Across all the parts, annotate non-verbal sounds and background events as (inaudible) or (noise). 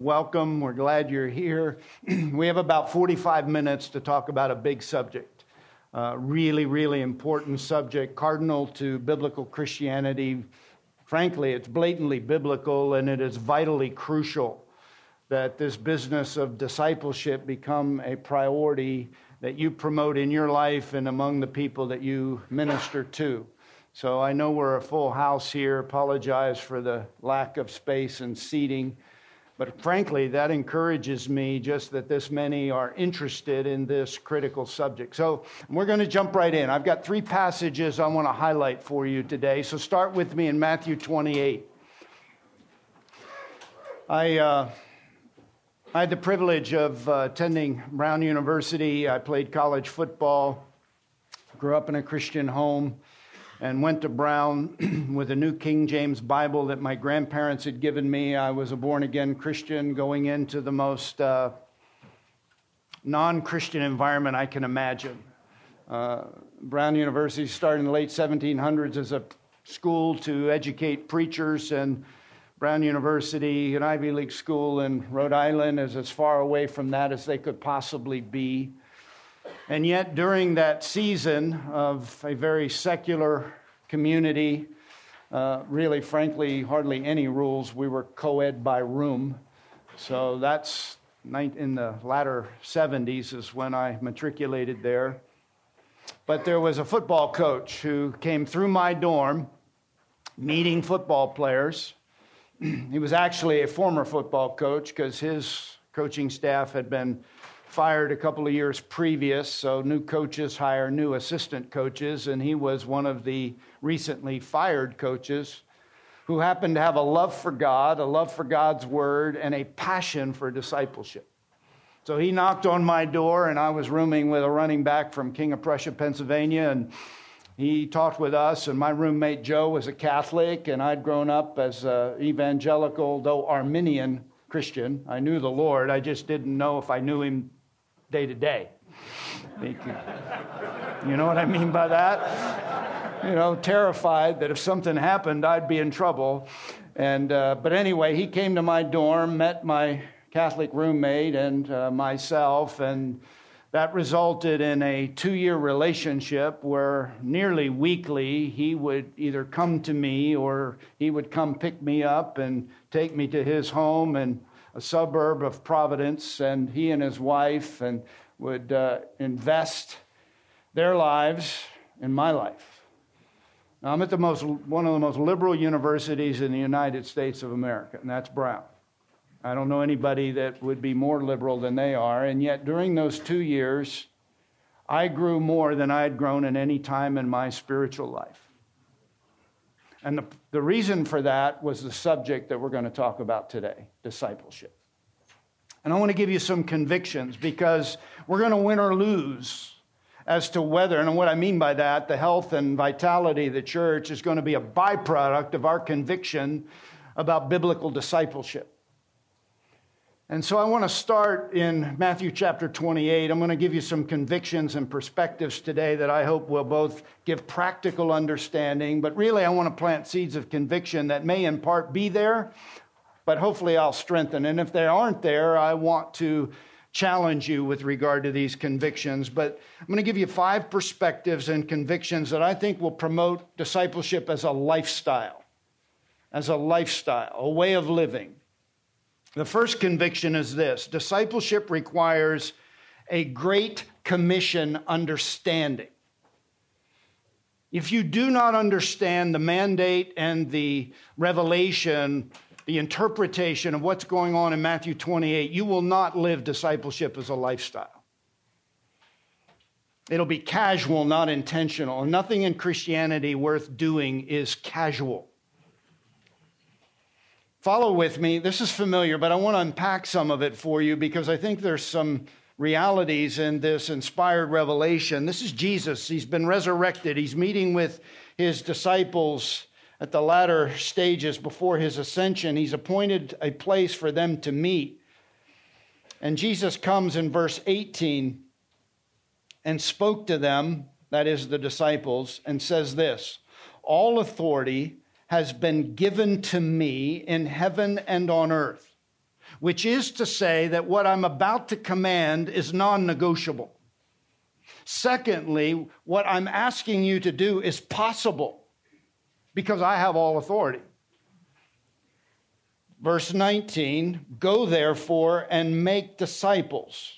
Welcome. We're glad you're here. (clears throat) we have about 45 minutes to talk about a big subject. Uh, really, really important subject, cardinal to biblical Christianity. Frankly, it's blatantly biblical and it is vitally crucial that this business of discipleship become a priority that you promote in your life and among the people that you minister to. So I know we're a full house here. Apologize for the lack of space and seating. But frankly, that encourages me just that this many are interested in this critical subject. So we're going to jump right in. I've got three passages I want to highlight for you today. So start with me in Matthew 28. I, uh, I had the privilege of uh, attending Brown University. I played college football, grew up in a Christian home and went to Brown (clears throat) with a new King James Bible that my grandparents had given me. I was a born again Christian going into the most uh, non Christian environment I can imagine. Uh, Brown University started in the late 1700s as a school to educate preachers, and Brown University, an Ivy League school in Rhode Island, is as far away from that as they could possibly be. And yet, during that season of a very secular community, uh, really, frankly, hardly any rules, we were co ed by room. So that's in the latter 70s is when I matriculated there. But there was a football coach who came through my dorm meeting football players. (clears throat) he was actually a former football coach because his coaching staff had been fired a couple of years previous, so new coaches hire new assistant coaches, and he was one of the recently fired coaches who happened to have a love for God, a love for God's word, and a passion for discipleship. So he knocked on my door, and I was rooming with a running back from King of Prussia, Pennsylvania, and he talked with us. And my roommate Joe was a Catholic, and I'd grown up as an evangelical, though Arminian Christian. I knew the Lord, I just didn't know if I knew him day to day. You know what I mean by that? You know, terrified that if something happened, I'd be in trouble. And uh, but anyway, he came to my dorm, met my Catholic roommate and uh, myself, and that resulted in a two-year relationship where nearly weekly he would either come to me or he would come pick me up and take me to his home and a suburb of Providence, and he and his wife and would uh, invest their lives in my life. Now, I'm at the most, one of the most liberal universities in the United States of America, and that's Brown. I don't know anybody that would be more liberal than they are, and yet during those two years, I grew more than I had grown in any time in my spiritual life. And the, the reason for that was the subject that we're going to talk about today discipleship. And I want to give you some convictions because we're going to win or lose as to whether, and what I mean by that, the health and vitality of the church is going to be a byproduct of our conviction about biblical discipleship. And so I want to start in Matthew chapter 28. I'm going to give you some convictions and perspectives today that I hope will both give practical understanding, but really I want to plant seeds of conviction that may in part be there, but hopefully I'll strengthen. And if they aren't there, I want to challenge you with regard to these convictions. But I'm going to give you five perspectives and convictions that I think will promote discipleship as a lifestyle, as a lifestyle, a way of living. The first conviction is this discipleship requires a great commission understanding. If you do not understand the mandate and the revelation, the interpretation of what's going on in Matthew 28, you will not live discipleship as a lifestyle. It'll be casual, not intentional. Nothing in Christianity worth doing is casual. Follow with me. This is familiar, but I want to unpack some of it for you because I think there's some realities in this inspired revelation. This is Jesus. He's been resurrected. He's meeting with his disciples at the latter stages before his ascension. He's appointed a place for them to meet. And Jesus comes in verse 18 and spoke to them, that is the disciples, and says this All authority has been given to me in heaven and on earth. which is to say that what I'm about to command is non negotiable. Secondly, what I'm asking you to do is possible because I have all authority. Verse 19 Go therefore and make disciples.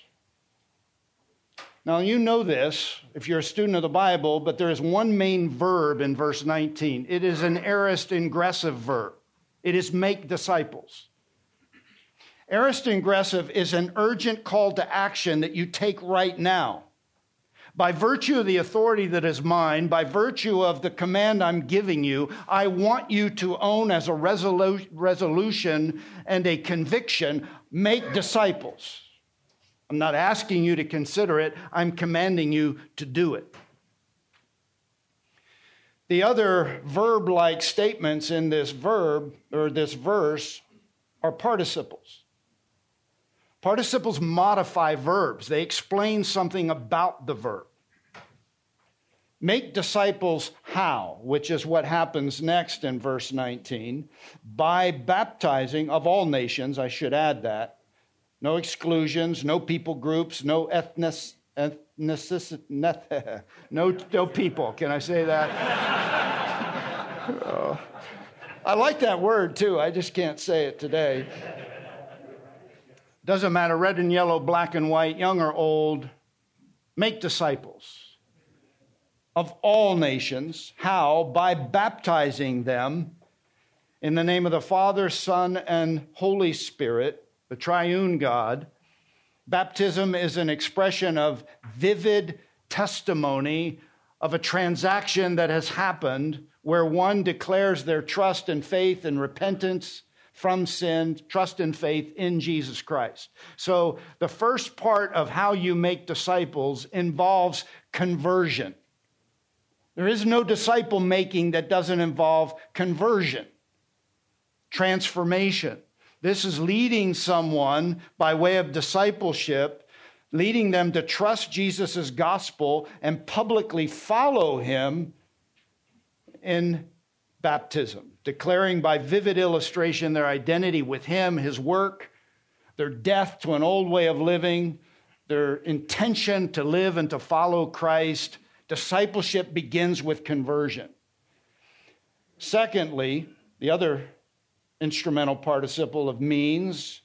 Now, you know this if you're a student of the Bible, but there is one main verb in verse 19. It is an aorist ingressive verb, it is make disciples. Aorist ingressive is an urgent call to action that you take right now. By virtue of the authority that is mine, by virtue of the command I'm giving you, I want you to own as a resolu- resolution and a conviction make disciples. I'm not asking you to consider it, I'm commanding you to do it. The other verb like statements in this verb or this verse are participles. Participles modify verbs, they explain something about the verb. Make disciples how, which is what happens next in verse 19, by baptizing of all nations, I should add that. No exclusions, no people groups, no ethnic, ethnicity, (laughs) no, no people. Can I say that? oh. I like that word too, I just can't say it today. Doesn't matter, red and yellow, black and white, young or old. Make disciples of all nations. How? By baptizing them in the name of the Father, Son, and Holy Spirit, the triune God. Baptism is an expression of vivid testimony of a transaction that has happened where one declares their trust and faith and repentance from sin, trust and faith in Jesus Christ. So, the first part of how you make disciples involves conversion. There is no disciple making that doesn't involve conversion, transformation. This is leading someone by way of discipleship, leading them to trust Jesus' gospel and publicly follow him in baptism declaring by vivid illustration their identity with Him, His work, their death to an old way of living, their intention to live and to follow Christ. Discipleship begins with conversion. Secondly, the other instrumental participle of means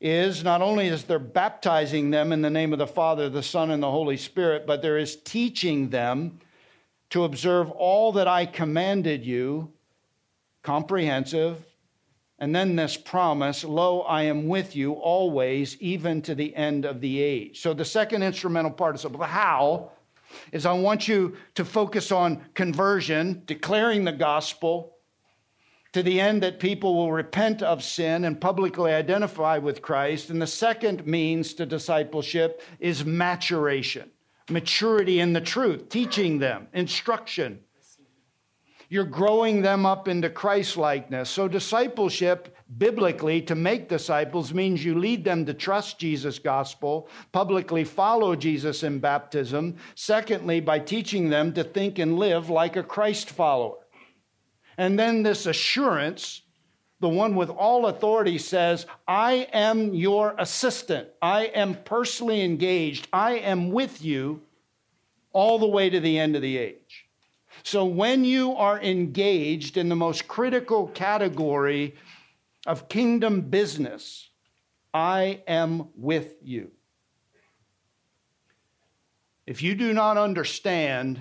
is not only is there baptizing them in the name of the Father, the Son, and the Holy Spirit, but there is teaching them to observe all that I commanded you comprehensive. And then this promise, Lo, I am with you always, even to the end of the age. So the second instrumental participle, the how, is I want you to focus on conversion, declaring the gospel, to the end that people will repent of sin and publicly identify with Christ. And the second means to discipleship is maturation, maturity in the truth, teaching them, instruction. You're growing them up into Christ likeness. So, discipleship, biblically, to make disciples means you lead them to trust Jesus' gospel, publicly follow Jesus in baptism. Secondly, by teaching them to think and live like a Christ follower. And then this assurance, the one with all authority says, I am your assistant. I am personally engaged. I am with you all the way to the end of the age. So when you are engaged in the most critical category of kingdom business, I am with you. If you do not understand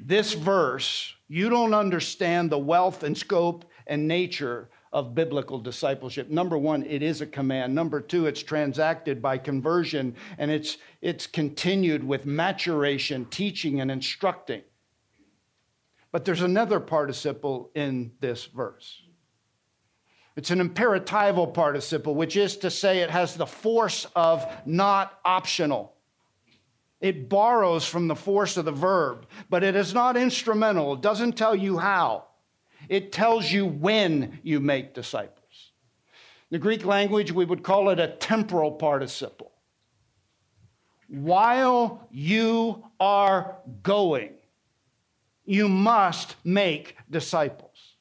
this verse, you don't understand the wealth and scope and nature of biblical discipleship. Number one, it is a command. Number two, it's transacted by conversion and it's, it's continued with maturation, teaching, and instructing. But there's another participle in this verse. It's an imperatival participle, which is to say it has the force of not optional. It borrows from the force of the verb, but it is not instrumental. It doesn't tell you how, it tells you when you make disciples. In the Greek language, we would call it a temporal participle. While you are going, you must make disciples.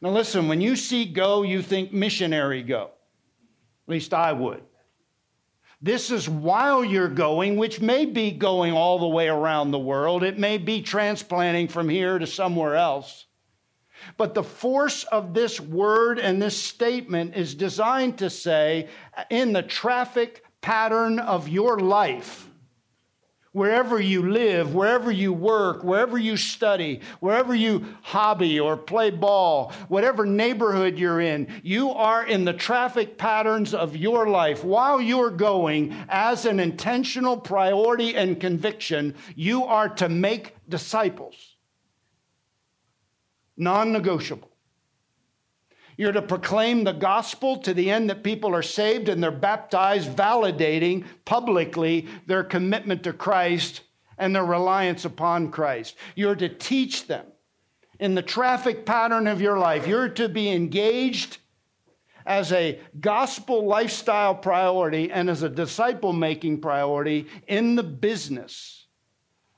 Now, listen, when you see go, you think missionary go. At least I would. This is while you're going, which may be going all the way around the world. It may be transplanting from here to somewhere else. But the force of this word and this statement is designed to say, in the traffic pattern of your life, wherever you live, wherever you work, wherever you study, wherever you hobby or play ball, whatever neighborhood you're in, you are in the traffic patterns of your life. While you're going, as an intentional priority and conviction, you are to make disciples. Non negotiable. You're to proclaim the gospel to the end that people are saved and they're baptized, validating publicly their commitment to Christ and their reliance upon Christ. You're to teach them in the traffic pattern of your life. You're to be engaged as a gospel lifestyle priority and as a disciple making priority in the business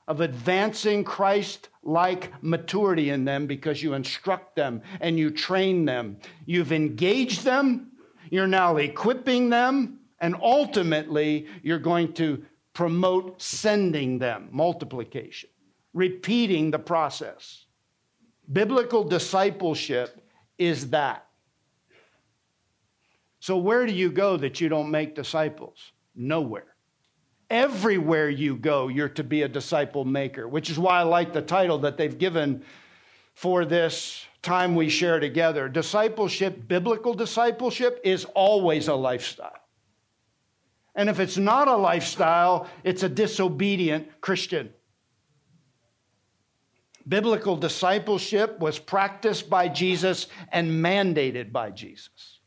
of advancing Christ like maturity in them because you instruct them and you train them. You've engaged them, you're now equipping them, and ultimately you're going to promote sending them, multiplication, repeating the process. Biblical discipleship is that. So, where do you go that you don't make disciples? Nowhere. Everywhere you go, you're to be a disciple maker, which is why I like the title that they've given for this time we share together. Discipleship, biblical discipleship, is always a lifestyle. And if it's not a lifestyle, it's a disobedient Christian. Biblical discipleship was practiced by Jesus and mandated by Jesus.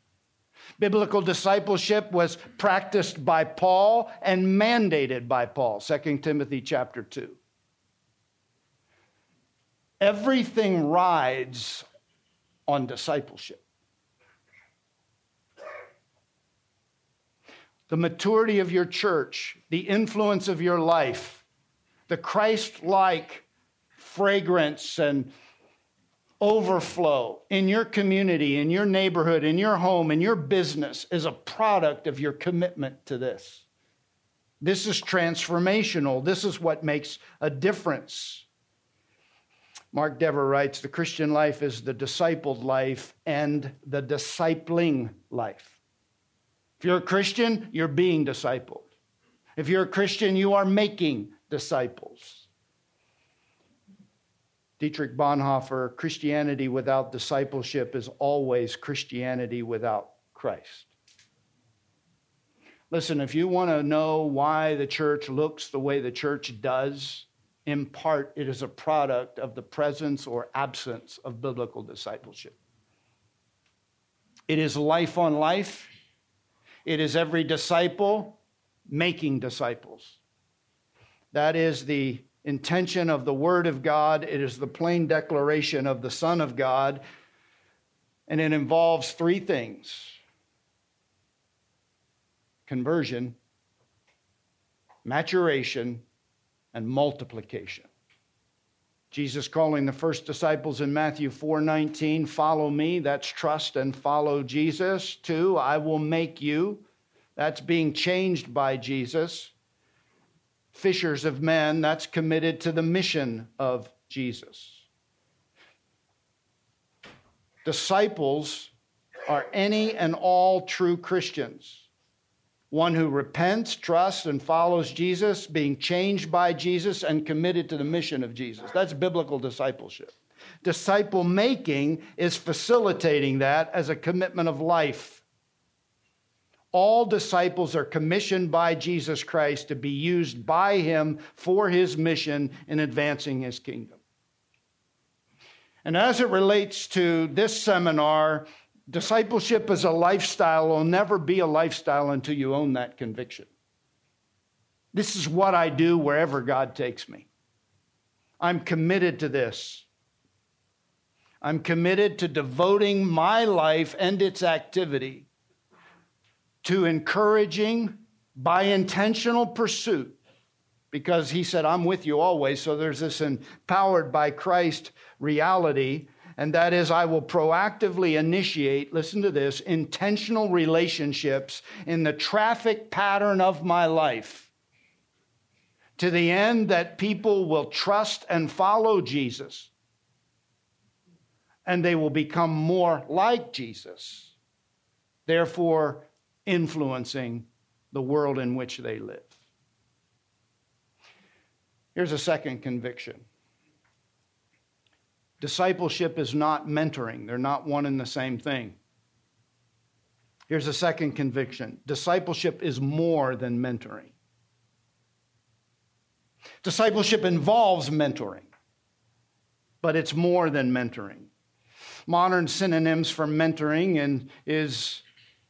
Biblical discipleship was practiced by Paul and mandated by Paul, 2 Timothy chapter 2. Everything rides on discipleship. The maturity of your church, the influence of your life, the Christ like fragrance and overflow in your community, in your neighborhood, in your home, in your business is a product of your commitment to this. This is transformational. This is what makes a difference. Mark Dever writes The Christian life is the discipled life and the discipling life. If you're a Christian, you're being discipled. If you're a Christian, you are making disciples. Dietrich Bonhoeffer Christianity without discipleship is always Christianity without Christ. Listen, if you want to know why the church looks the way the church does, in part it is a product of the presence or absence of biblical discipleship. It is life on life, it is every disciple making disciples. That is the intention of the Word of God. It is the plain declaration of the Son of God. And it involves three things conversion, maturation, and multiplication. Jesus calling the first disciples in Matthew 4:19, "Follow me," that's trust and follow Jesus. 2, "I will make you." That's being changed by Jesus fishers of men, that's committed to the mission of Jesus. Disciples are any and all true Christians. One who repents, trusts, and follows Jesus, being changed by Jesus, and committed to the mission of Jesus. That's biblical discipleship. Disciple making is facilitating that as a commitment of life all disciples are commissioned by Jesus Christ to be used by him for his mission in advancing his kingdom. And as it relates to this seminar, discipleship as a lifestyle will never be a lifestyle until you own that conviction. This is what I do wherever God takes me. I'm committed to this. I'm committed to devoting my life and its activity to encouraging by intentional pursuit because he said, I'm with you always. So there's this empowered by Christ reality and that is I will proactively initiate, listen to this, intentional relationships in the traffic pattern of my life to the end that people will trust and follow Jesus and they will become more like Jesus, therefore influencing the world in which they live. Here's a second conviction discipleship is not mentoring, they're not one and the same thing. Here's a second conviction discipleship is more than mentoring. Discipleship involves mentoring, but it's more than mentoring. Modern synonyms for mentoring and is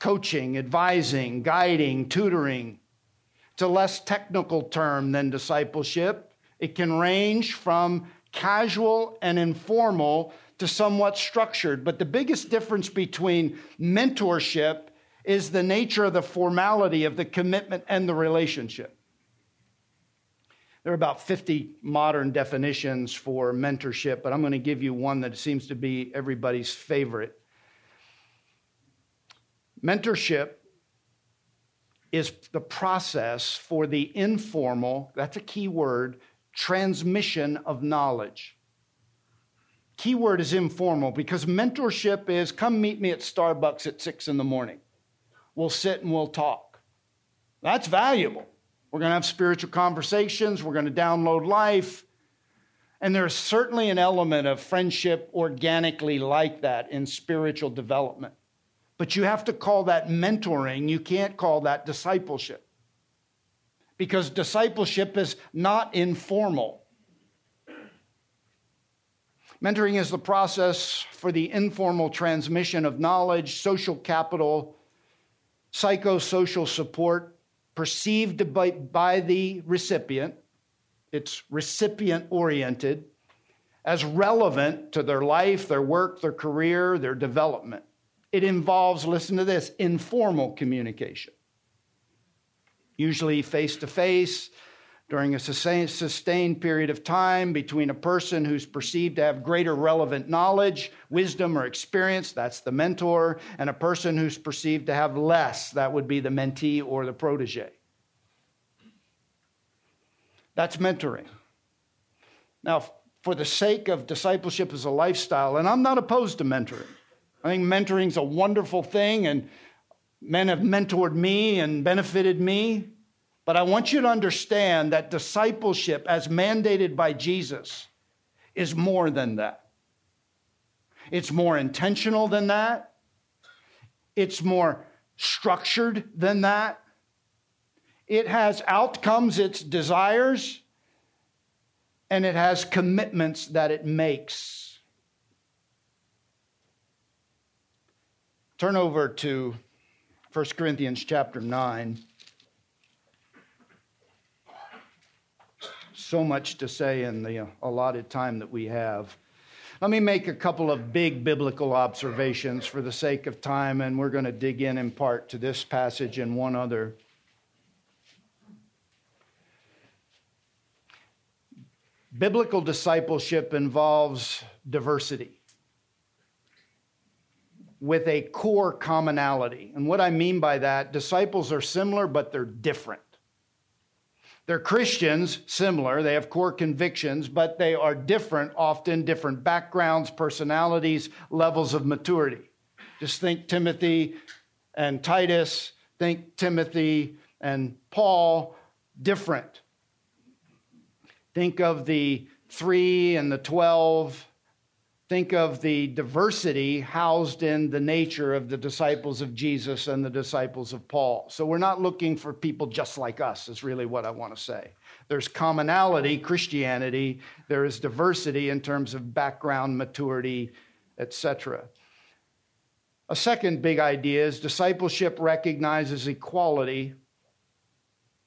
coaching, advising, guiding, tutoring. It's a less technical term than discipleship. It can range from casual and informal to somewhat structured. But the biggest difference between mentorship is the nature of the formality of the commitment and the relationship. There are about 50 modern definitions for mentorship, but I'm going to give you one that seems to be everybody's favorite. Mentorship is the process for the informal, that's a key word, transmission of knowledge. Key word is informal because mentorship is come meet me at Starbucks at six in the morning. We'll sit and we'll talk. That's valuable. We're going to have spiritual conversations. We're going to download life. And there's certainly an element of friendship organically like that in spiritual development. But you have to call that mentoring. You can't call that discipleship. Because discipleship is not informal. Mentoring is the process for the informal transmission of knowledge, social capital, psychosocial support, perceived by, by the recipient, it's recipient oriented, as relevant to their life, their work, their career, their development. It involves, listen to this, informal communication, usually face to face, during a sustained period of time between a person who's perceived to have greater relevant knowledge, wisdom, or experience, that's the mentor, and a person who's perceived to have less, that would be the mentee or the protege. That's mentoring. Now, for the sake of discipleship as a lifestyle, and I'm not opposed to mentoring. I think mentoring is a wonderful thing, and men have mentored me and benefited me. But I want you to understand that discipleship, as mandated by Jesus, is more than that. It's more intentional than that. It's more structured than that. It has outcomes, its desires, and it has commitments that it makes. Turn over to 1 Corinthians chapter 9. so much to say in the allotted time that we have. Let me make a couple of big biblical observations for the sake of time, and we're going to dig in in part to this passage and one other. Biblical discipleship involves diversity with a core commonality. And what I mean by that, disciples are similar, but they're different. They're Christians, similar. They have core convictions, but they are different, often different backgrounds, personalities, levels of maturity. Just think Timothy and Titus, think Timothy and Paul, different. Think of the three and the 12 Think of the diversity housed in the nature of the disciples of Jesus and the disciples of Paul. So we're not looking for people just like us, is really what I want to say. There's commonality, Christianity, there is diversity in terms of background, maturity, etc. A second big idea is discipleship recognizes equality,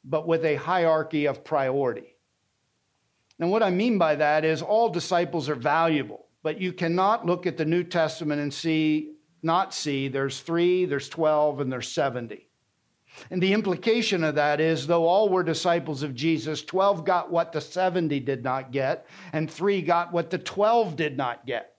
but with a hierarchy of priority. And what I mean by that is all disciples are valuable but you cannot look at the New Testament and see, not see, there's three, there's 12, and there's 70. And the implication of that is, though all were disciples of Jesus, 12 got what the 70 did not get, and three got what the 12 did not get.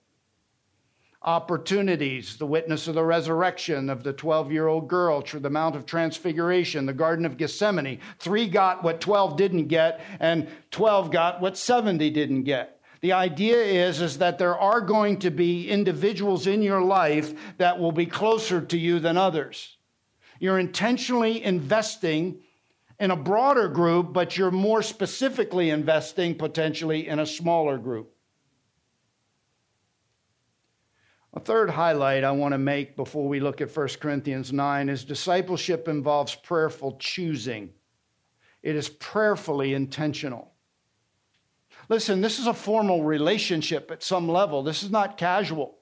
opportunities the witness of the resurrection of the 12 year old girl, the Mount of Transfiguration, the Garden of Gethsemane. Three got what 12 didn't get, and 12 got what 70 didn't get. The idea is, is that there are going to be individuals in your life that will be closer to you than others. You're intentionally investing in a broader group, but you're more specifically investing potentially in a smaller group. A third highlight I want to make before we look at 1 Corinthians 9 is discipleship involves prayerful choosing. It is prayerfully intentional. Listen, this is a formal relationship at some level. This is not casual.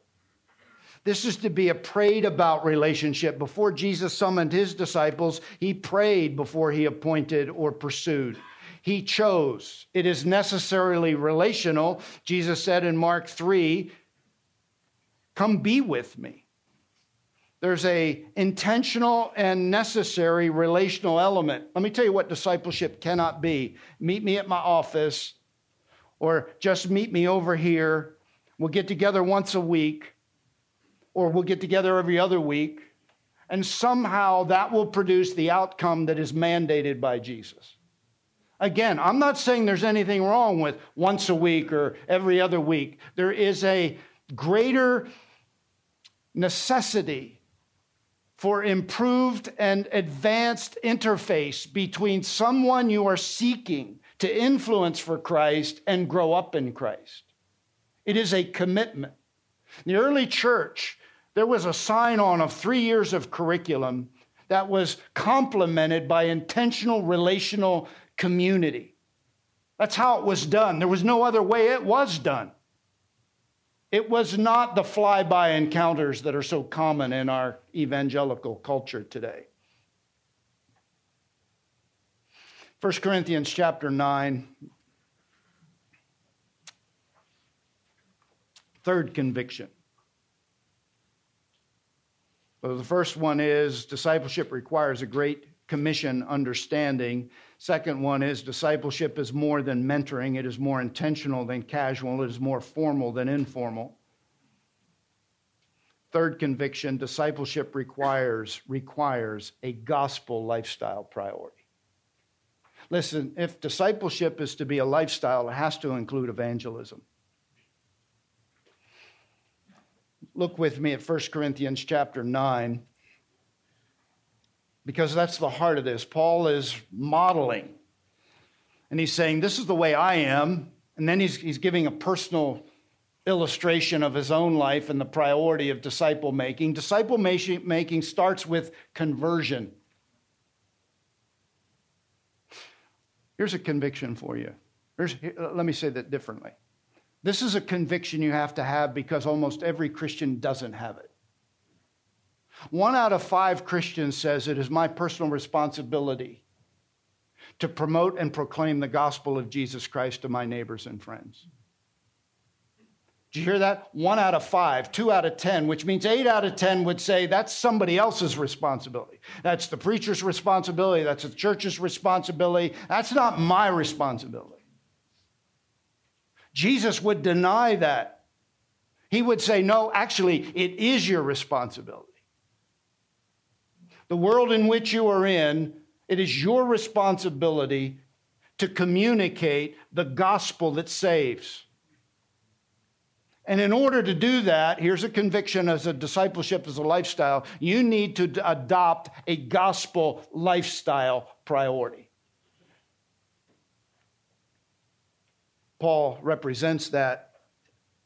This is to be a prayed about relationship. Before Jesus summoned his disciples, he prayed before he appointed or pursued. He chose. It is necessarily relational. Jesus said in Mark 3 Come be with me. There's a intentional and necessary relational element. Let me tell you what discipleship cannot be. Meet me at my office or just meet me over here. We'll get together once a week or we'll get together every other week. And somehow that will produce the outcome that is mandated by Jesus. Again, I'm not saying there's anything wrong with once a week or every other week. There is a greater necessity for improved and advanced interface between someone you are seeking to influence for Christ and grow up in Christ. It is a commitment. In The early church, there was a sign on of three years of curriculum that was complemented by intentional relational community. That's how it was done. There was no other way it was done. It was not the flyby encounters that are so common in our evangelical culture today. 1 Corinthians chapter 9. Third conviction. The first one is discipleship requires a great commission understanding. Second one is discipleship is more than mentoring, it is more intentional than casual, it is more formal than informal. Third conviction, discipleship requires requires a gospel lifestyle priority. Listen, if discipleship is to be a lifestyle, it has to include evangelism. Look with me at 1 Corinthians chapter 9 because that's the heart of this. Paul is modeling, and he's saying, This is the way I am. And then he's, he's giving a personal illustration of his own life and the priority of disciple making. Disciple making starts with conversion. Here's a conviction for you. Here's, uh, let me say that differently. This is a conviction you have to have because almost every Christian doesn't have it. One out of five Christians says it is my personal responsibility to promote and proclaim the gospel of Jesus Christ to my neighbors and friends. Did you hear that? One out of five, two out of 10, which means eight out of 10 would say that's somebody else's responsibility. That's the preacher's responsibility. That's the church's responsibility. That's not my responsibility. Jesus would deny that. He would say, no, actually, it is your responsibility the world in which you are in, it is your responsibility to communicate the gospel that saves. And in order to do that, here's a conviction as a discipleship as a lifestyle you need to adopt a gospel lifestyle priority. Paul represents that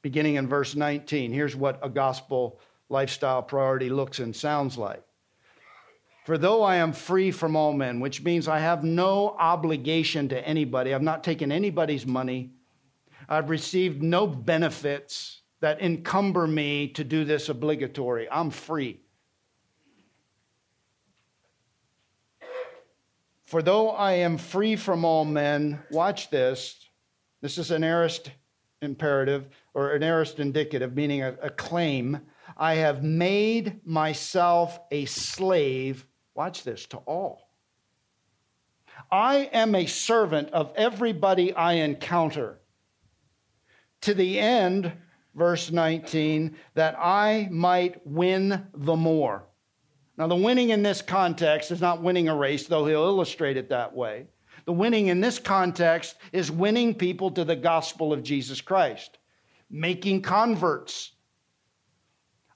beginning in verse 19. Here's what a gospel lifestyle priority looks and sounds like. For though I am free from all men, which means I have no obligation to anybody, I've not taken anybody's money, I've received no benefits that encumber me to do this obligatory. I'm free. For though I am free from all men, watch this. This is an aorist imperative or an aorist indicative, meaning a, a claim. I have made myself a slave watch this, to all. I am a servant of everybody I encounter to the end verse 19, that I might win the more. Now, the winning in this context is not winning a race, though he'll illustrate it that way. The winning in this context is winning people to the gospel of Jesus Christ, making converts.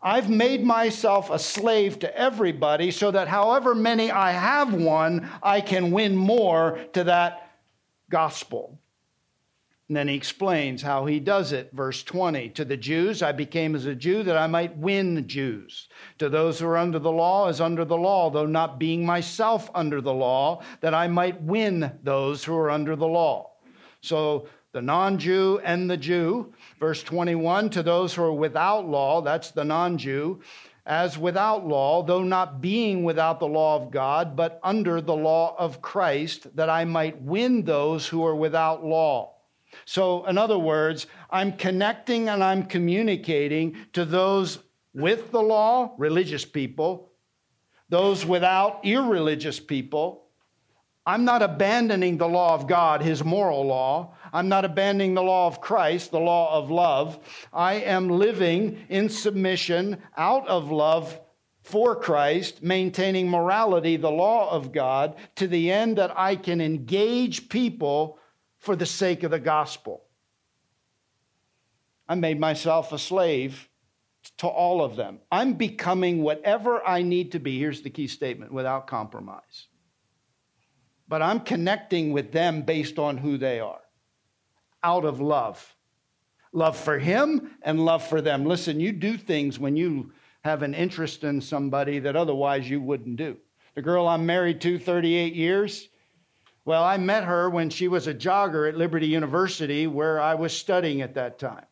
I've made myself a slave to everybody so that however many I have won, I can win more to that gospel. And then he explains how he does it. Verse 20 To the Jews, I became as a Jew that I might win the Jews. To those who are under the law, as under the law, though not being myself under the law, that I might win those who are under the law. So the non Jew and the Jew. Verse 21 To those who are without law, that's the non Jew, as without law, though not being without the law of God, but under the law of Christ, that I might win those who are without law. So, in other words, I'm connecting and I'm communicating to those with the law, religious people, those without, irreligious people. I'm not abandoning the law of God, his moral law. I'm not abandoning the law of Christ, the law of love. I am living in submission out of love for Christ, maintaining morality, the law of God, to the end that I can engage people for the sake of the gospel. I made myself a slave to all of them. I'm becoming whatever I need to be. Here's the key statement without compromise. But I'm connecting with them based on who they are, out of love. Love for Him and love for them. Listen, you do things when you have an interest in somebody that otherwise you wouldn't do. The girl I'm married to 38 years, well, I met her when she was a jogger at Liberty University, where I was studying at that time.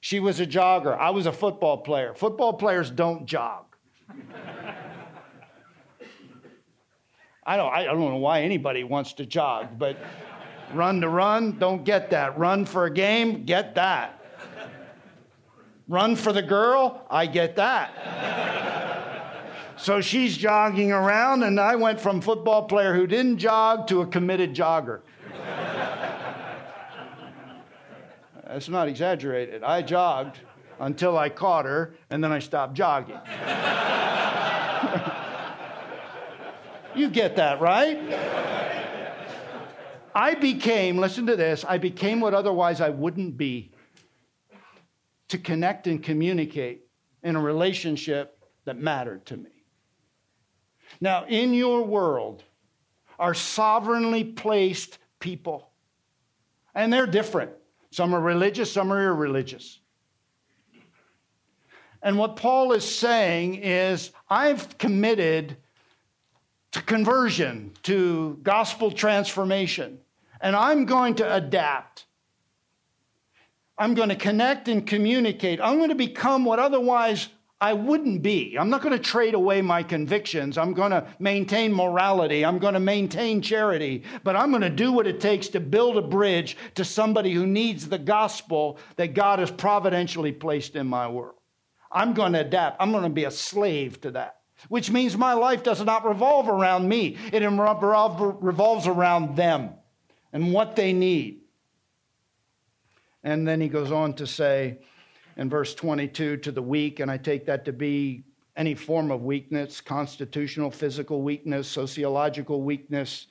She was a jogger. I was a football player. Football players don't jog. I don't, I don't know why anybody wants to jog, but run to run, don't get that. Run for a game, get that. Run for the girl, I get that. So she's jogging around, and I went from football player who didn't jog to a committed jogger. That's not exaggerated. I jogged until I caught her, and then I stopped jogging. (laughs) you get that, right? I became, listen to this, I became what otherwise I wouldn't be to connect and communicate in a relationship that mattered to me. Now, in your world are sovereignly placed people, and they're different. Some are religious, some are irreligious. And what Paul is saying is, I've committed to conversion, to gospel transformation, and I'm going to adapt. I'm going to connect and communicate. I'm going to become what otherwise I wouldn't be. I'm not going to trade away my convictions. I'm going to maintain morality. I'm going to maintain charity. But I'm going to do what it takes to build a bridge to somebody who needs the gospel that God has providentially placed in my world. I'm going to adapt. I'm going to be a slave to that, which means my life does not revolve around me, it revolves around them and what they need. And then he goes on to say, in verse 22 to the weak, and I take that to be any form of weakness constitutional, physical weakness, sociological weakness,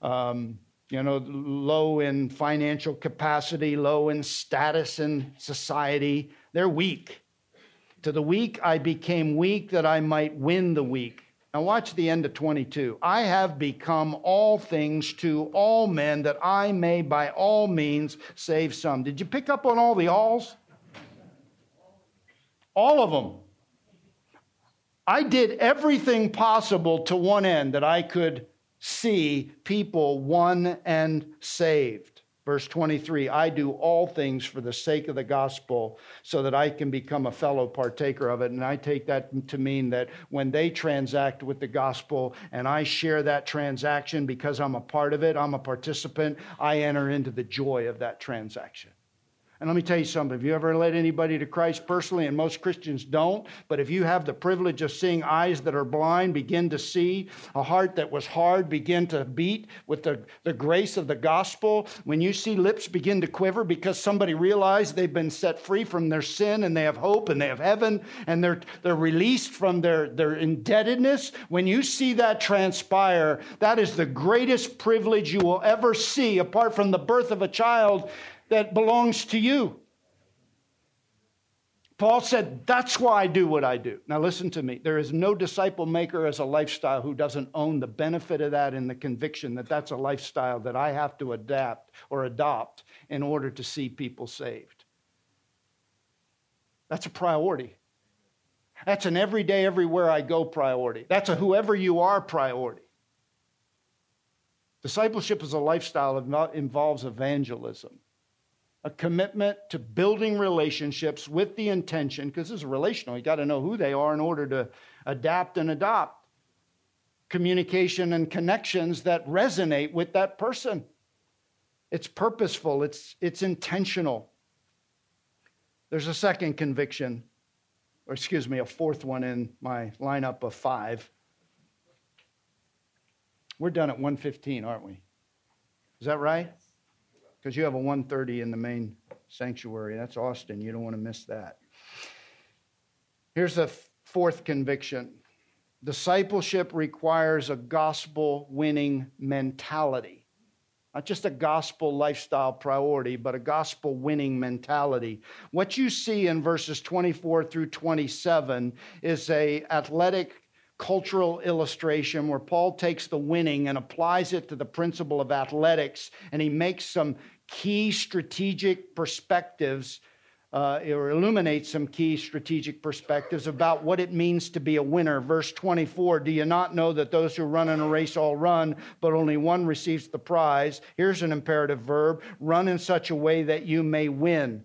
um, you know, low in financial capacity, low in status in society. They're weak. To the weak, I became weak that I might win the weak. Now, watch the end of 22. I have become all things to all men that I may by all means save some. Did you pick up on all the alls? All of them. I did everything possible to one end that I could see people won and saved. Verse 23 I do all things for the sake of the gospel so that I can become a fellow partaker of it. And I take that to mean that when they transact with the gospel and I share that transaction because I'm a part of it, I'm a participant, I enter into the joy of that transaction. And let me tell you something. If you ever led anybody to Christ personally, and most Christians don't, but if you have the privilege of seeing eyes that are blind begin to see, a heart that was hard begin to beat with the, the grace of the gospel, when you see lips begin to quiver because somebody realized they've been set free from their sin and they have hope and they have heaven and they're, they're released from their, their indebtedness, when you see that transpire, that is the greatest privilege you will ever see apart from the birth of a child that belongs to you. Paul said, That's why I do what I do. Now, listen to me. There is no disciple maker as a lifestyle who doesn't own the benefit of that and the conviction that that's a lifestyle that I have to adapt or adopt in order to see people saved. That's a priority. That's an everyday, everywhere I go priority. That's a whoever you are priority. Discipleship is a lifestyle that involves evangelism a commitment to building relationships with the intention, because this is relational, you got to know who they are in order to adapt and adopt communication and connections that resonate with that person. It's purposeful, it's, it's intentional. There's a second conviction, or excuse me, a fourth one in my lineup of five. We're done at 115, aren't we? Is that right? Because you have a 130 in the main sanctuary. That's Austin. You don't want to miss that. Here's the fourth conviction discipleship requires a gospel winning mentality. Not just a gospel lifestyle priority, but a gospel winning mentality. What you see in verses 24 through 27 is a athletic cultural illustration where Paul takes the winning and applies it to the principle of athletics, and he makes some key strategic perspectives uh, or illuminates some key strategic perspectives about what it means to be a winner. Verse 24 Do you not know that those who run in a race all run, but only one receives the prize? Here's an imperative verb run in such a way that you may win.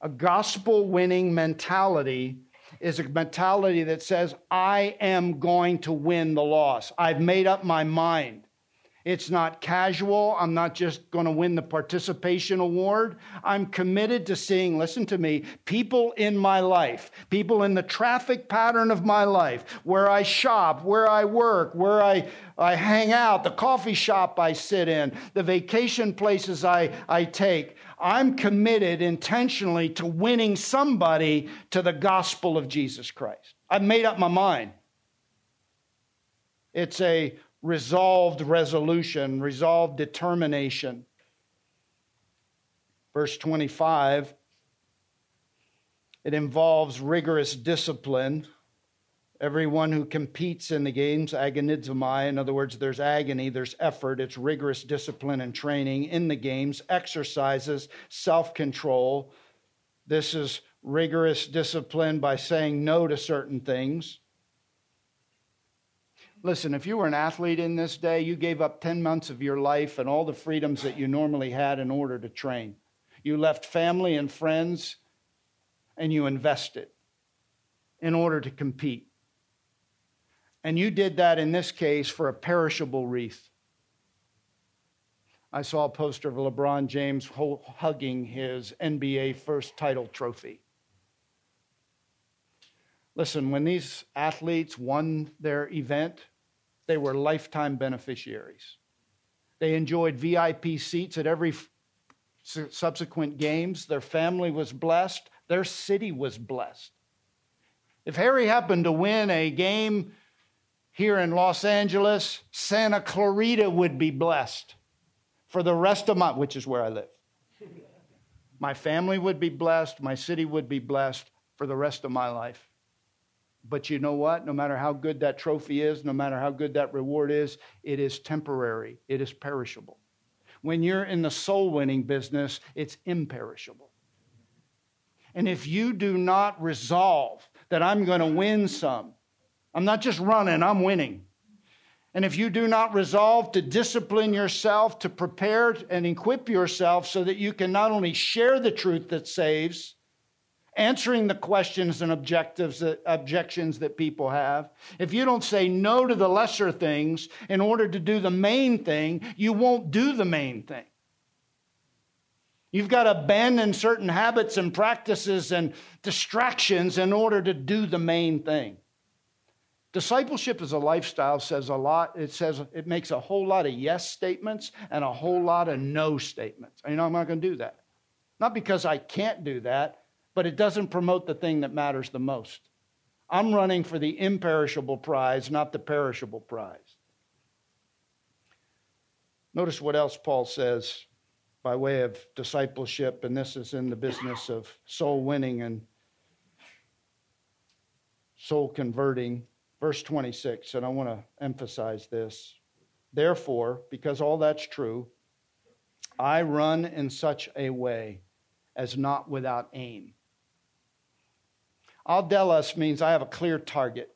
A gospel winning mentality is a mentality that says, I am going to win the loss. I've made up my mind. It's not casual. I'm not just going to win the participation award. I'm committed to seeing, listen to me, people in my life, people in the traffic pattern of my life, where I shop, where I work, where I, I hang out, the coffee shop I sit in, the vacation places I, I take. I'm committed intentionally to winning somebody to the gospel of Jesus Christ. I've made up my mind. It's a resolved resolution, resolved determination. Verse 25, it involves rigorous discipline. Everyone who competes in the games, agonizomai, in other words, there's agony, there's effort, it's rigorous discipline and training in the games, exercises, self control. This is rigorous discipline by saying no to certain things. Listen, if you were an athlete in this day, you gave up 10 months of your life and all the freedoms that you normally had in order to train. You left family and friends and you invested in order to compete. And you did that in this case for a perishable wreath. I saw a poster of LeBron James hugging his NBA first title trophy. Listen, when these athletes won their event, they were lifetime beneficiaries. They enjoyed VIP seats at every subsequent games. Their family was blessed. Their city was blessed. If Harry happened to win a game here in Los Angeles, Santa Clarita would be blessed for the rest of my, which is where I live. My family would be blessed. My city would be blessed for the rest of my life. But you know what? No matter how good that trophy is, no matter how good that reward is, it is temporary, it is perishable. When you're in the soul winning business, it's imperishable. And if you do not resolve that I'm going to win some, I'm not just running, I'm winning. And if you do not resolve to discipline yourself, to prepare and equip yourself so that you can not only share the truth that saves, answering the questions and objectives that, objections that people have, if you don't say no to the lesser things in order to do the main thing, you won't do the main thing. You've got to abandon certain habits and practices and distractions in order to do the main thing. Discipleship is a lifestyle says a lot. It says it makes a whole lot of yes statements and a whole lot of no statements. You know, I'm not going to do that. Not because I can't do that, but it doesn't promote the thing that matters the most. I'm running for the imperishable prize, not the perishable prize. Notice what else Paul says by way of discipleship, and this is in the business of soul winning and soul converting. Verse 26, and I want to emphasize this. Therefore, because all that's true, I run in such a way as not without aim. Audelos means I have a clear target.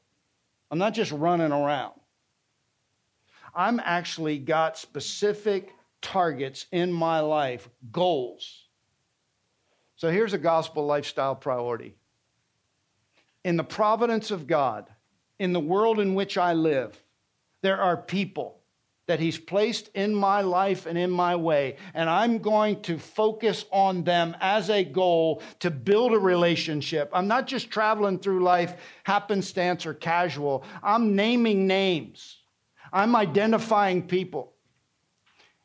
I'm not just running around. I'm actually got specific targets in my life, goals. So here's a gospel lifestyle priority. In the providence of God, in the world in which I live, there are people that He's placed in my life and in my way, and I'm going to focus on them as a goal to build a relationship. I'm not just traveling through life happenstance or casual, I'm naming names, I'm identifying people.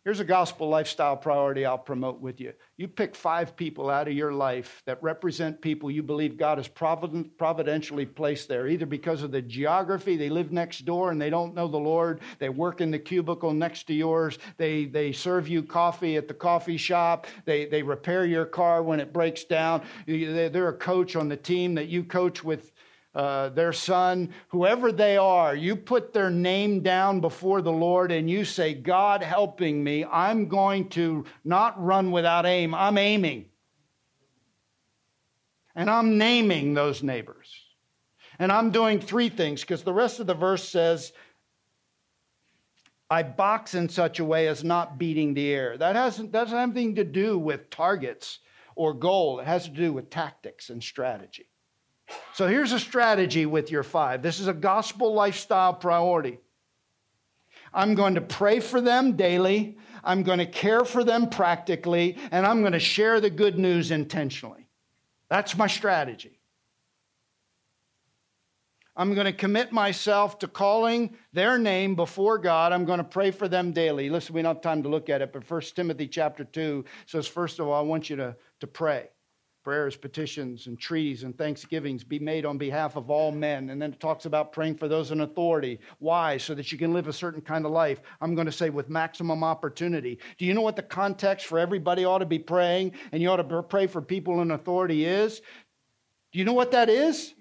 Here's a gospel lifestyle priority I'll promote with you. You pick five people out of your life that represent people you believe God has providentially placed there, either because of the geography, they live next door and they don't know the Lord, they work in the cubicle next to yours, they, they serve you coffee at the coffee shop, they, they repair your car when it breaks down, they're a coach on the team that you coach with uh, their son, whoever they are, you put their name down before the Lord and you say, God helping me, I'm going to not run without aim. I'm aiming. And I'm naming those neighbors. And I'm doing three things because the rest of the verse says, I box in such a way as not beating the air. That hasn't, that doesn't anything to do with targets or goal, it has to do with tactics and strategy. So here's a strategy with your five. This is a gospel lifestyle priority. I'm going to pray for them daily. I'm going to care for them practically, and I'm going to share the good news intentionally. That's my strategy. I'm going to commit myself to calling their name before God. I'm going to pray for them daily. Listen, we don't have time to look at it, but 1 Timothy chapter 2 says, first of all, I want you to, to pray prayers, petitions, and treaties and thanksgivings be made on behalf of all men. And then it talks about praying for those in authority. Why? So that you can live a certain kind of life. I'm going to say with maximum opportunity. Do you know what the context for everybody ought to be praying and you ought to pray for people in authority is? Do you know what that is?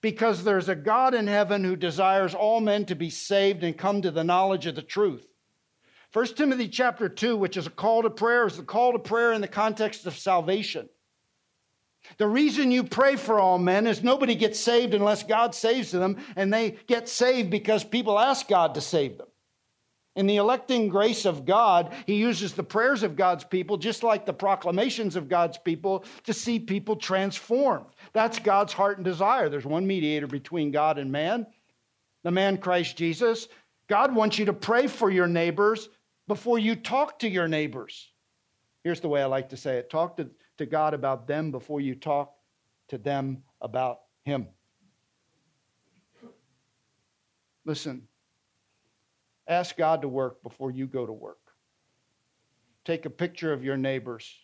Because there's a God in heaven who desires all men to be saved and come to the knowledge of the truth. 1 Timothy chapter 2, which is a call to prayer, is the call to prayer in the context of salvation. The reason you pray for all men is nobody gets saved unless God saves them, and they get saved because people ask God to save them. In the electing grace of God, He uses the prayers of God's people, just like the proclamations of God's people, to see people transformed. That's God's heart and desire. There's one mediator between God and man, the man Christ Jesus. God wants you to pray for your neighbors before you talk to your neighbors. Here's the way I like to say it talk to to God about them before you talk to them about Him. Listen, ask God to work before you go to work. Take a picture of your neighbors.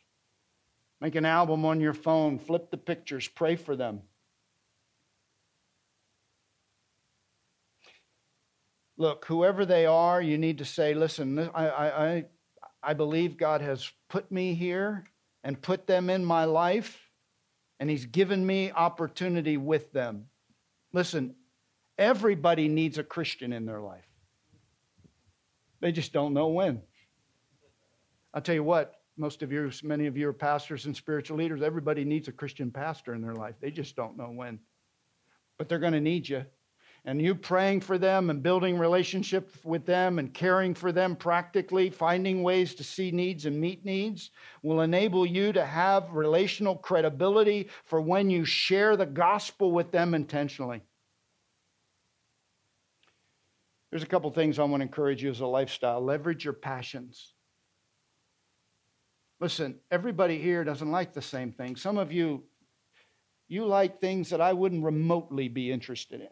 Make an album on your phone. Flip the pictures. Pray for them. Look, whoever they are, you need to say, listen, I, I, I believe God has put me here and put them in my life, and He's given me opportunity with them. Listen, everybody needs a Christian in their life. They just don't know when. I'll tell you what, most of you, many of you are pastors and spiritual leaders. Everybody needs a Christian pastor in their life. They just don't know when. But they're going to need you and you praying for them and building relationship with them and caring for them practically, finding ways to see needs and meet needs will enable you to have relational credibility for when you share the gospel with them intentionally. There's a couple things I want to encourage you as a lifestyle. Leverage your passions. Listen, everybody here doesn't like the same thing. Some of you, you like things that I wouldn't remotely be interested in.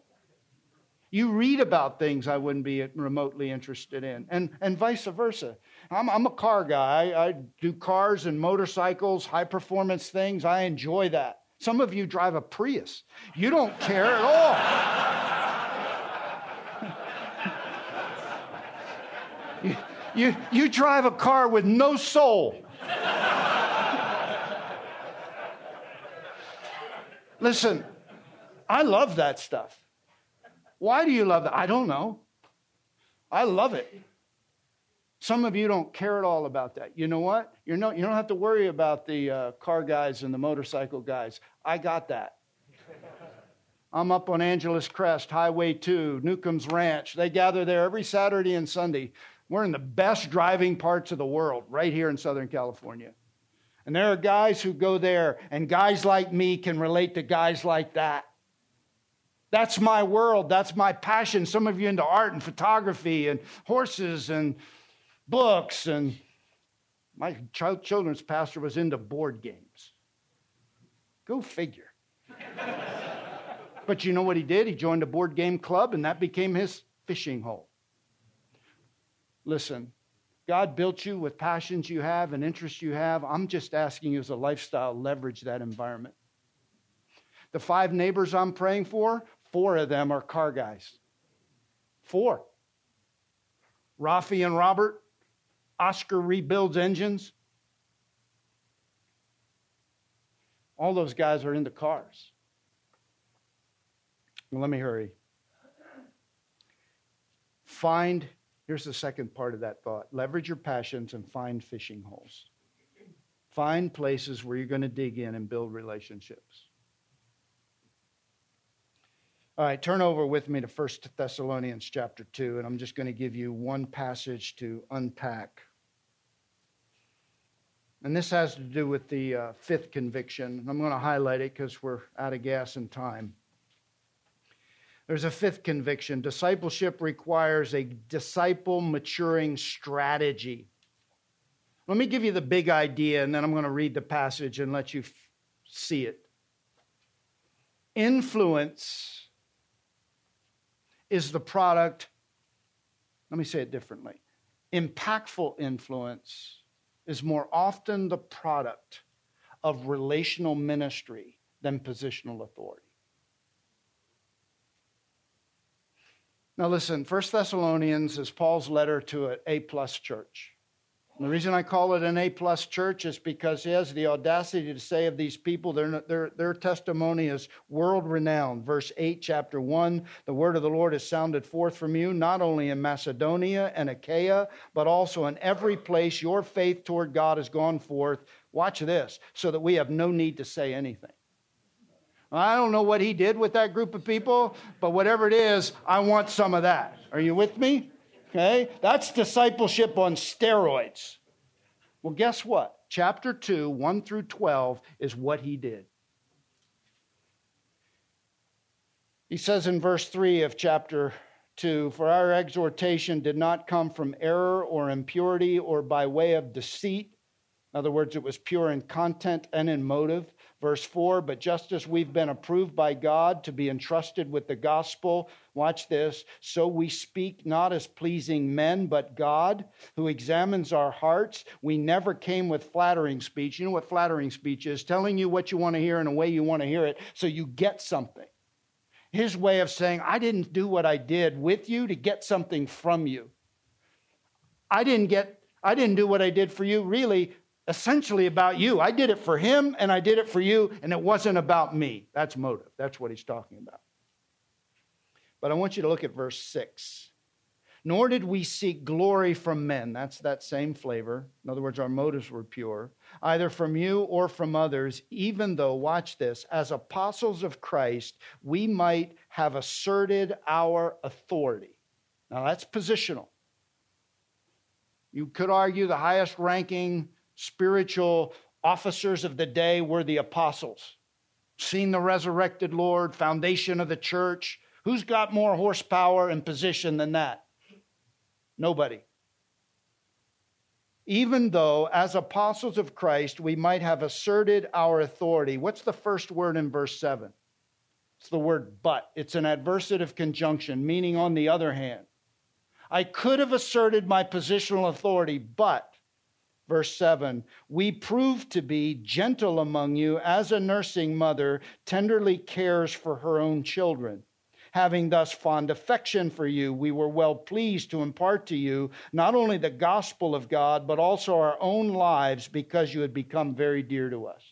You read about things I wouldn't be remotely interested in, and, and vice versa. I'm, I'm a car guy. I, I do cars and motorcycles, high performance things. I enjoy that. Some of you drive a Prius. You don't care at all. (laughs) you, you, you drive a car with no soul. Listen, I love that stuff. Why do you love that? I don't know. I love it. Some of you don't care at all about that. You know what? You're no, you don't have to worry about the uh, car guys and the motorcycle guys. I got that. I'm up on Angeles Crest, Highway 2, Newcomb's Ranch. They gather there every Saturday and Sunday. We're in the best driving parts of the world, right here in Southern California. And there are guys who go there, and guys like me can relate to guys like that. That's my world. That's my passion. Some of you into art and photography and horses and books. And my child, children's pastor was into board games. Go figure. but you know what he did? He joined a board game club, and that became his fishing hole. Listen, God built you with passions you have and interests you have. I'm just asking you as a lifestyle, leverage that environment. The five neighbors I'm praying for, Four of them are car guys. Four. Rafi and Robert, Oscar rebuilds engines. All those guys are into cars. Well, let me hurry. Find, here's the second part of that thought leverage your passions and find fishing holes. Find places where you're going to dig in and build relationships. All right, turn over with me to 1 Thessalonians chapter 2, and I'm just going to give you one passage to unpack. And this has to do with the uh, fifth conviction. I'm going to highlight it because we're out of gas and time. There's a fifth conviction. Discipleship requires a disciple maturing strategy. Let me give you the big idea, and then I'm going to read the passage and let you f- see it. Influence is the product, let me say it differently. Impactful influence is more often the product of relational ministry than positional authority. Now, listen, 1 Thessalonians is Paul's letter to an A plus church. The reason I call it an A plus church is because he has the audacity to say of these people, their, their, their testimony is world renowned. Verse 8, chapter 1 The word of the Lord has sounded forth from you, not only in Macedonia and Achaia, but also in every place your faith toward God has gone forth. Watch this, so that we have no need to say anything. I don't know what he did with that group of people, but whatever it is, I want some of that. Are you with me? Okay? That's discipleship on steroids. Well, guess what? Chapter 2, 1 through 12, is what he did. He says in verse 3 of chapter 2 For our exhortation did not come from error or impurity or by way of deceit. In other words, it was pure in content and in motive. Verse 4 But just as we've been approved by God to be entrusted with the gospel, watch this, so we speak not as pleasing men, but God, who examines our hearts. We never came with flattering speech. You know what flattering speech is? Telling you what you want to hear in a way you want to hear it so you get something. His way of saying, I didn't do what I did with you to get something from you. I didn't get I didn't do what I did for you really essentially about you. I did it for him and I did it for you, and it wasn't about me. That's motive. That's what he's talking about. But I want you to look at verse 6. Nor did we seek glory from men. That's that same flavor. In other words, our motives were pure, either from you or from others, even though, watch this, as apostles of Christ, we might have asserted our authority. Now, that's positional. You could argue the highest ranking spiritual officers of the day were the apostles. Seen the resurrected Lord, foundation of the church. Who's got more horsepower and position than that? Nobody. even though as apostles of Christ we might have asserted our authority. What's the first word in verse 7? It's the word but. It's an adversative conjunction, meaning on the other hand. I could have asserted my positional authority, but Verse 7 We prove to be gentle among you as a nursing mother tenderly cares for her own children. Having thus fond affection for you, we were well pleased to impart to you not only the gospel of God, but also our own lives because you had become very dear to us.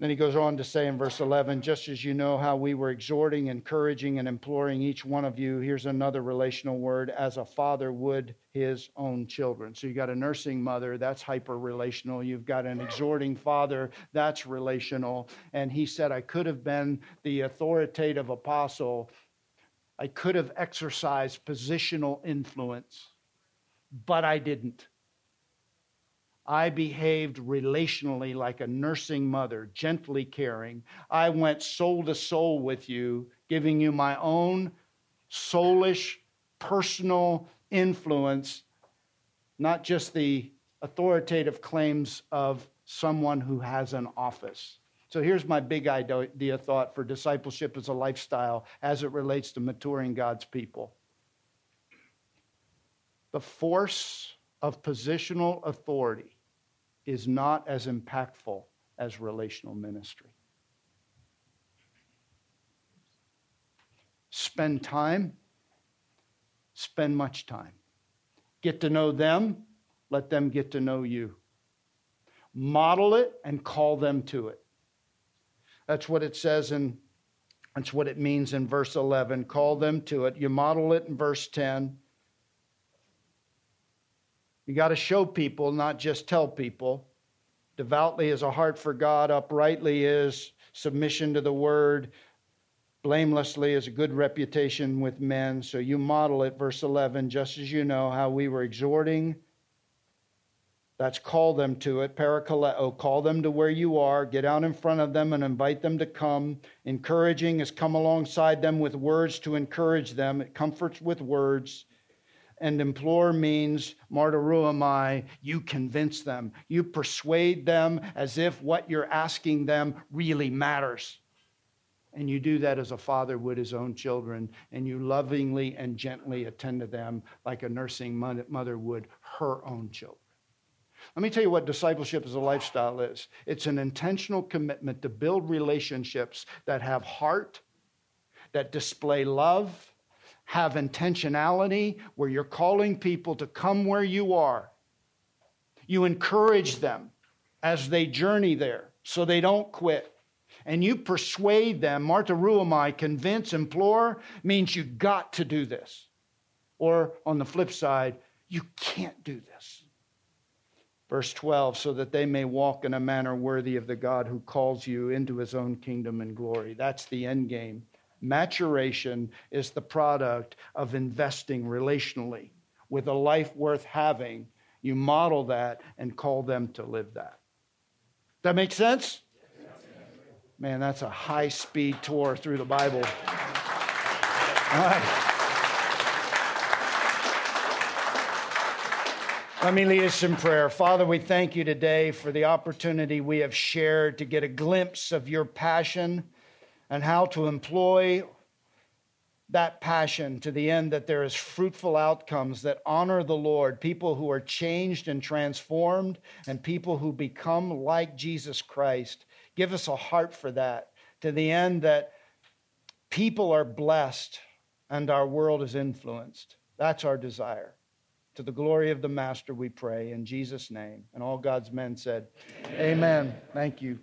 Then he goes on to say in verse 11, just as you know how we were exhorting, encouraging, and imploring each one of you, here's another relational word, as a father would his own children. So you got a nursing mother, that's hyper relational. You've got an exhorting father, that's relational. And he said, I could have been the authoritative apostle, I could have exercised positional influence, but I didn't. I behaved relationally like a nursing mother, gently caring. I went soul to soul with you, giving you my own soulish, personal influence, not just the authoritative claims of someone who has an office. So here's my big idea thought for discipleship as a lifestyle as it relates to maturing God's people. The force of positional authority is not as impactful as relational ministry. Spend time, spend much time. Get to know them, let them get to know you. Model it and call them to it. That's what it says in that's what it means in verse 11. Call them to it. You model it in verse 10. You got to show people, not just tell people. Devoutly is a heart for God, uprightly is submission to the word, blamelessly is a good reputation with men. So you model it, verse 11, just as you know how we were exhorting. That's call them to it, parakaleo. Call them to where you are. Get out in front of them and invite them to come. Encouraging is come alongside them with words to encourage them. It comforts with words and implore means martyromai, you convince them. You persuade them as if what you're asking them really matters. And you do that as a father would his own children, and you lovingly and gently attend to them like a nursing mother would her own children. Let me tell you what discipleship as a lifestyle is it's an intentional commitment to build relationships that have heart, that display love, have intentionality, where you're calling people to come where you are. You encourage them as they journey there so they don't quit. And you persuade them, martyromai, convince, implore, means you got to do this. Or on the flip side, you can't do this. Verse 12, so that they may walk in a manner worthy of the God who calls you into his own kingdom and glory. That's the end game. Maturation is the product of investing relationally with a life worth having. You model that and call them to live that. That makes sense? Man, that's a high speed tour through the Bible. All right. Let me lead us in prayer. Father, we thank you today for the opportunity we have shared to get a glimpse of your passion and how to employ that passion to the end that there is fruitful outcomes that honor the Lord, people who are changed and transformed, and people who become like Jesus Christ. Give us a heart for that to the end that people are blessed and our world is influenced. That's our desire. To the glory of the Master, we pray in Jesus' name. And all God's men said, Amen. Amen. Thank you.